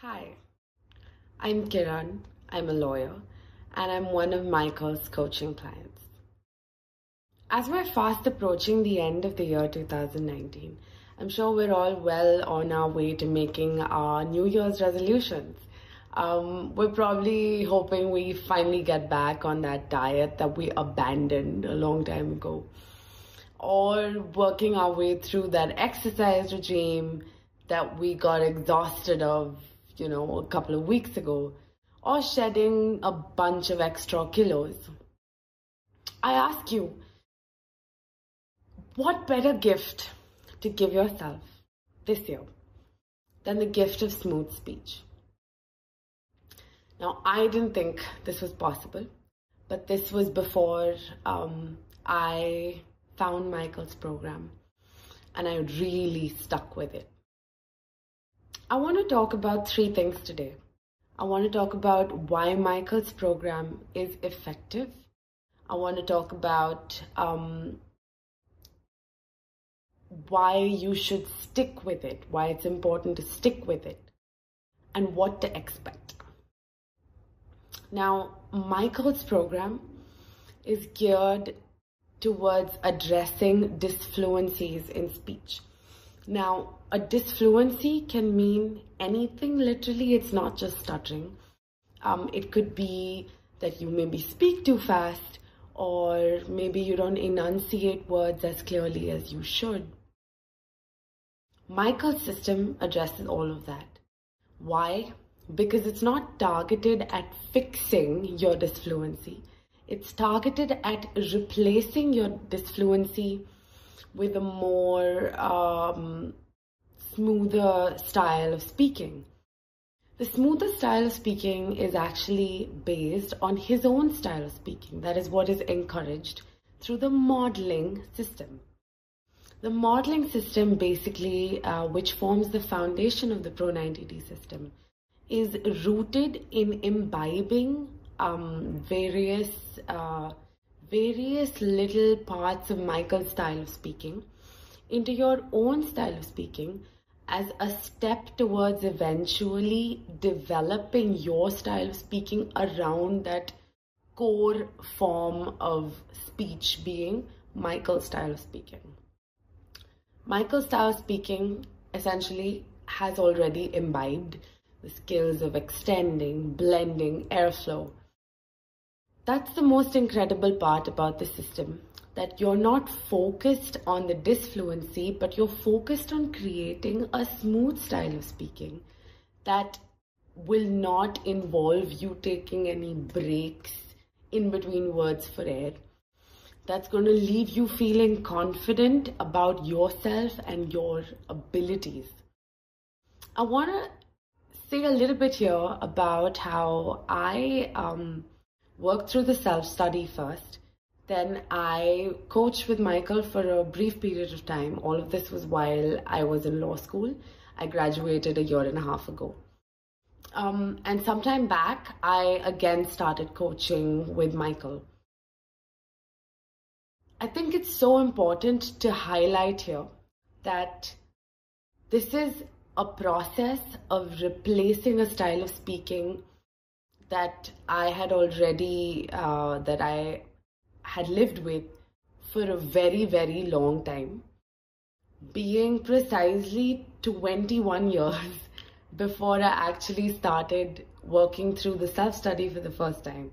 Hi, I'm Kiran. I'm a lawyer and I'm one of Michael's coaching clients. As we're fast approaching the end of the year 2019, I'm sure we're all well on our way to making our New Year's resolutions. Um, we're probably hoping we finally get back on that diet that we abandoned a long time ago, or working our way through that exercise regime that we got exhausted of, you know, a couple of weeks ago, or shedding a bunch of extra kilos. I ask you, what better gift to give yourself this year than the gift of smooth speech? Now, I didn't think this was possible, but this was before um, I found Michael's program and I really stuck with it. I want to talk about three things today. I want to talk about why Michael's program is effective. I want to talk about um, why you should stick with it, why it's important to stick with it, and what to expect. Now, Michael's program is geared towards addressing disfluencies in speech. Now, a disfluency can mean anything literally, it's not just stuttering. Um, it could be that you maybe speak too fast, or maybe you don't enunciate words as clearly as you should. Michael's system addresses all of that. Why? because it's not targeted at fixing your disfluency. It's targeted at replacing your disfluency with a more um, smoother style of speaking. The smoother style of speaking is actually based on his own style of speaking. That is what is encouraged through the modeling system. The modeling system, basically, uh, which forms the foundation of the Pro 90D system, is rooted in imbibing um, various uh, various little parts of Michael's style of speaking into your own style of speaking as a step towards eventually developing your style of speaking around that core form of speech being Michael's style of speaking. Michael's style of speaking essentially has already imbibed the skills of extending, blending, airflow. That's the most incredible part about the system that you're not focused on the disfluency, but you're focused on creating a smooth style of speaking that will not involve you taking any breaks in between words for air. That's going to leave you feeling confident about yourself and your abilities. I want to say a little bit here about how I um, worked through the self study first. Then I coached with Michael for a brief period of time. All of this was while I was in law school. I graduated a year and a half ago. Um, and sometime back, I again started coaching with Michael. I think it's so important to highlight here that this is a process of replacing a style of speaking that I had already, uh, that I had lived with for a very, very long time. Being precisely 21 years before I actually started working through the self study for the first time.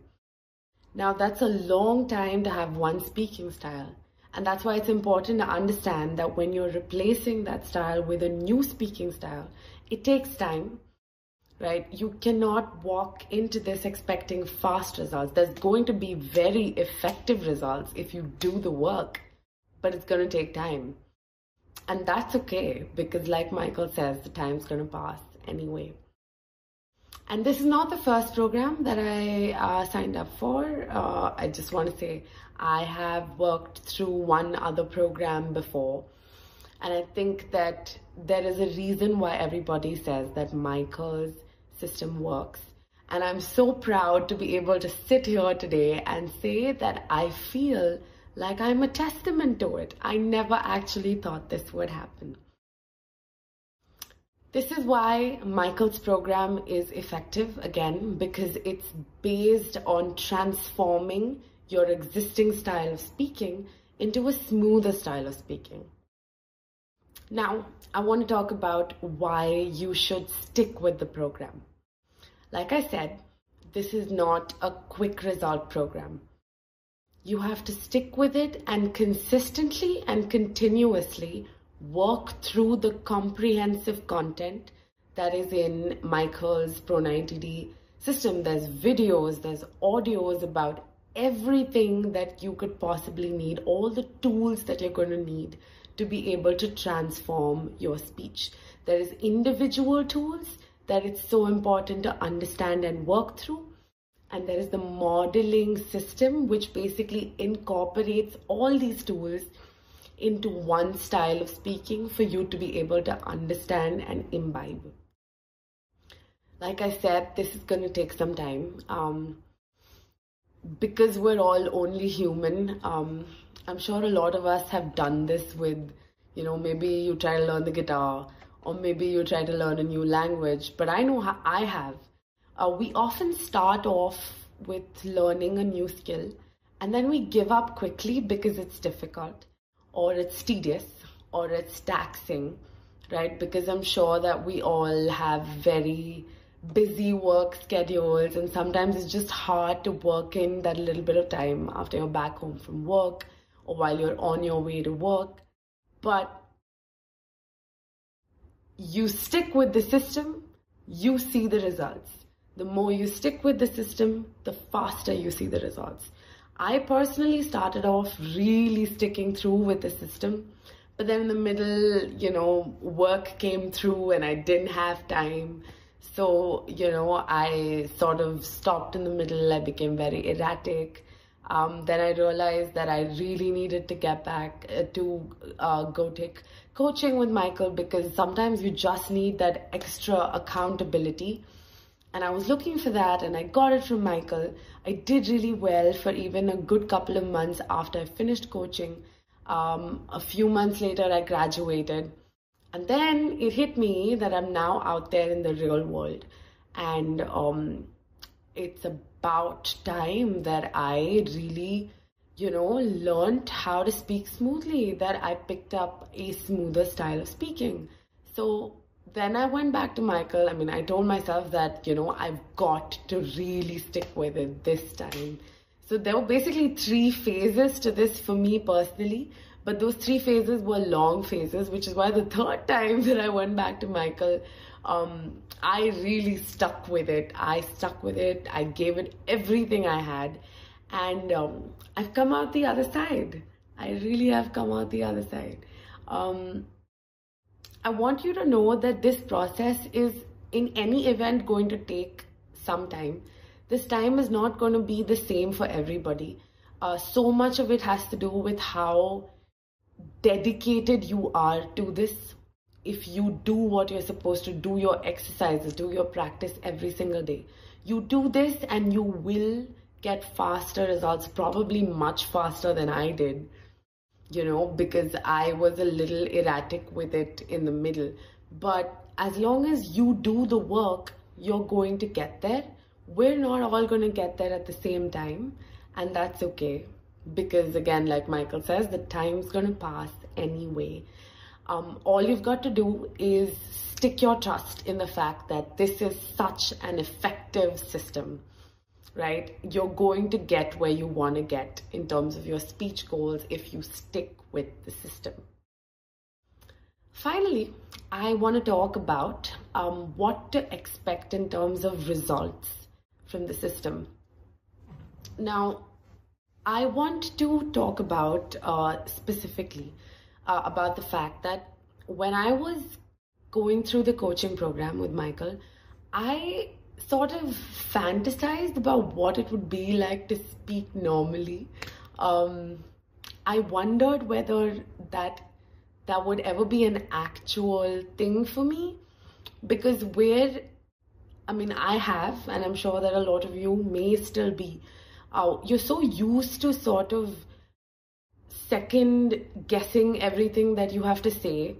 Now, that's a long time to have one speaking style. And that's why it's important to understand that when you're replacing that style with a new speaking style, it takes time, right? You cannot walk into this expecting fast results. There's going to be very effective results if you do the work, but it's going to take time. And that's okay because, like Michael says, the time's going to pass anyway. And this is not the first program that I uh, signed up for. Uh, I just want to say I have worked through one other program before. And I think that there is a reason why everybody says that Michael's system works. And I'm so proud to be able to sit here today and say that I feel like I'm a testament to it. I never actually thought this would happen. This is why Michael's program is effective again because it's based on transforming your existing style of speaking into a smoother style of speaking. Now, I want to talk about why you should stick with the program. Like I said, this is not a quick result program. You have to stick with it and consistently and continuously work through the comprehensive content that is in Michael's Pro 90D system. There's videos, there's audios about everything that you could possibly need, all the tools that you're going to need to be able to transform your speech. There is individual tools that it's so important to understand and work through. And there is the modeling system, which basically incorporates all these tools into one style of speaking for you to be able to understand and imbibe. Like I said, this is going to take some time. Um, because we're all only human, um, I'm sure a lot of us have done this with, you know, maybe you try to learn the guitar or maybe you try to learn a new language, but I know how I have. Uh, we often start off with learning a new skill and then we give up quickly because it's difficult or it's tedious or it's taxing, right? Because I'm sure that we all have very busy work schedules and sometimes it's just hard to work in that little bit of time after you're back home from work or while you're on your way to work. But you stick with the system, you see the results. The more you stick with the system, the faster you see the results. I personally started off really sticking through with the system, but then in the middle, you know, work came through and I didn't have time. So, you know, I sort of stopped in the middle. I became very erratic. Um, then I realized that I really needed to get back uh, to uh, go take coaching with Michael because sometimes you just need that extra accountability and I was looking for that and I got it from Michael. I did really well for even a good couple of months after I finished coaching. Um, a few months later, I graduated. And then it hit me that I'm now out there in the real world. And um, it's about time that I really, you know, learned how to speak smoothly, that I picked up a smoother style of speaking. So then I went back to Michael. I mean, I told myself that, you know, I've got to really stick with it this time. So there were basically three phases to this for me personally. But those three phases were long phases, which is why the third time that I went back to Michael, um, I really stuck with it. I stuck with it. I gave it everything I had. And um, I've come out the other side. I really have come out the other side. Um, I want you to know that this process is in any event going to take some time. This time is not going to be the same for everybody. Uh, so much of it has to do with how dedicated you are to this. If you do what you're supposed to do, your exercises, do your practice every single day, you do this and you will get faster results, probably much faster than I did you know, because I was a little erratic with it in the middle. But as long as you do the work, you're going to get there. We're not all going to get there at the same time, and that's okay. Because again, like Michael says, the time's going to pass anyway. Um, all you've got to do is stick your trust in the fact that this is such an effective system right? You're going to get where you want to get in terms of your speech goals if you stick with the system. Finally, I want to talk about um, what to expect in terms of results from the system. Now, I want to talk about uh, specifically uh, about the fact that when I was going through the coaching program with Michael, I sort of fantasized about what it would be like to speak normally. Um, I wondered whether that that would ever be an actual thing for me because where I mean I have and I'm sure that a lot of you may still be uh, you're so used to sort of second guessing everything that you have to say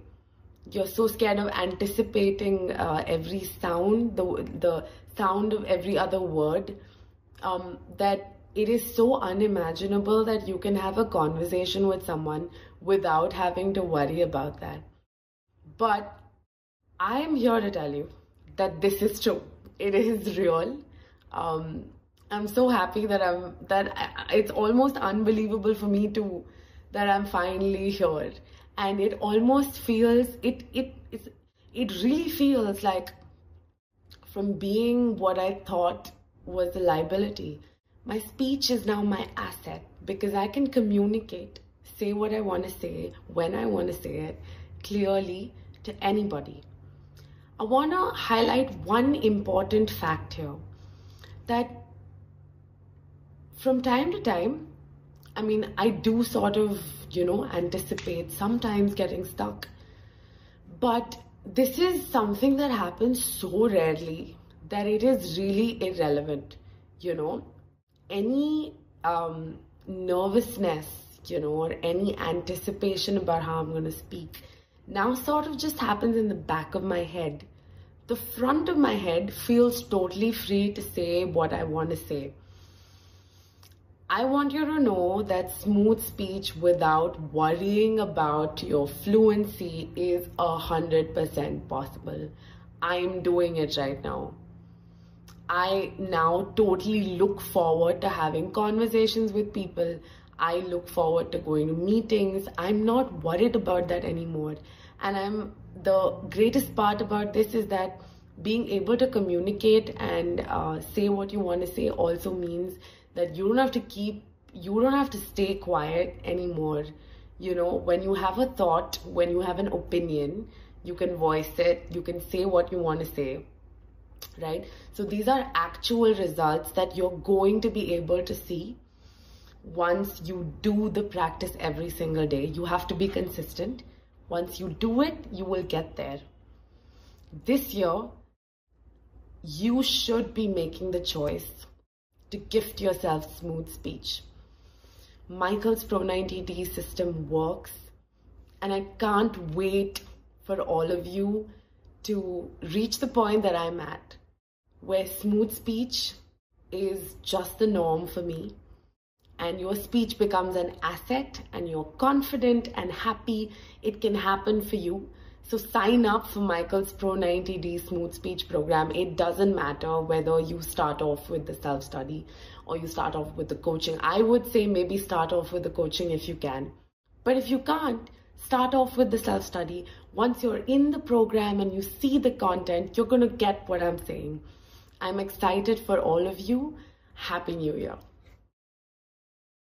you're so scared of anticipating uh, every sound, the the sound of every other word, um, that it is so unimaginable that you can have a conversation with someone without having to worry about that. But I am here to tell you that this is true. It is real. Um, I'm so happy that I'm that I, it's almost unbelievable for me to that I'm finally here, and it almost feels it it it, it really feels like from being what I thought was a liability. My speech is now my asset because I can communicate, say what I want to say, when I want to say it, clearly to anybody. I want to highlight one important fact here that from time to time, I mean, I do sort of, you know, anticipate sometimes getting stuck. But this is something that happens so rarely that it is really irrelevant, you know. Any um, nervousness, you know, or any anticipation about how I'm going to speak now sort of just happens in the back of my head. The front of my head feels totally free to say what I want to say. I want you to know that smooth speech without worrying about your fluency is a hundred percent possible. I'm doing it right now. I now totally look forward to having conversations with people. I look forward to going to meetings. I'm not worried about that anymore. And I'm the greatest part about this is that being able to communicate and uh, say what you want to say also means that you don't have to keep you don't have to stay quiet anymore. You know when you have a thought when you have an opinion you can voice it you can say what you want to say right? So these are actual results that you're going to be able to see once you do the practice every single day. You have to be consistent. Once you do it you will get there. This year you should be making the choice to gift yourself smooth speech. Michael's Pro 90D system works, and I can't wait for all of you to reach the point that I'm at, where smooth speech is just the norm for me, and your speech becomes an asset, and you're confident and happy. It can happen for you so sign up for Michael's Pro 90D Smooth Speech program. It doesn't matter whether you start off with the self-study or you start off with the coaching. I would say maybe start off with the coaching if you can. But if you can't, start off with the self-study. Once you're in the program and you see the content, you're going to get what I'm saying. I'm excited for all of you. Happy New Year.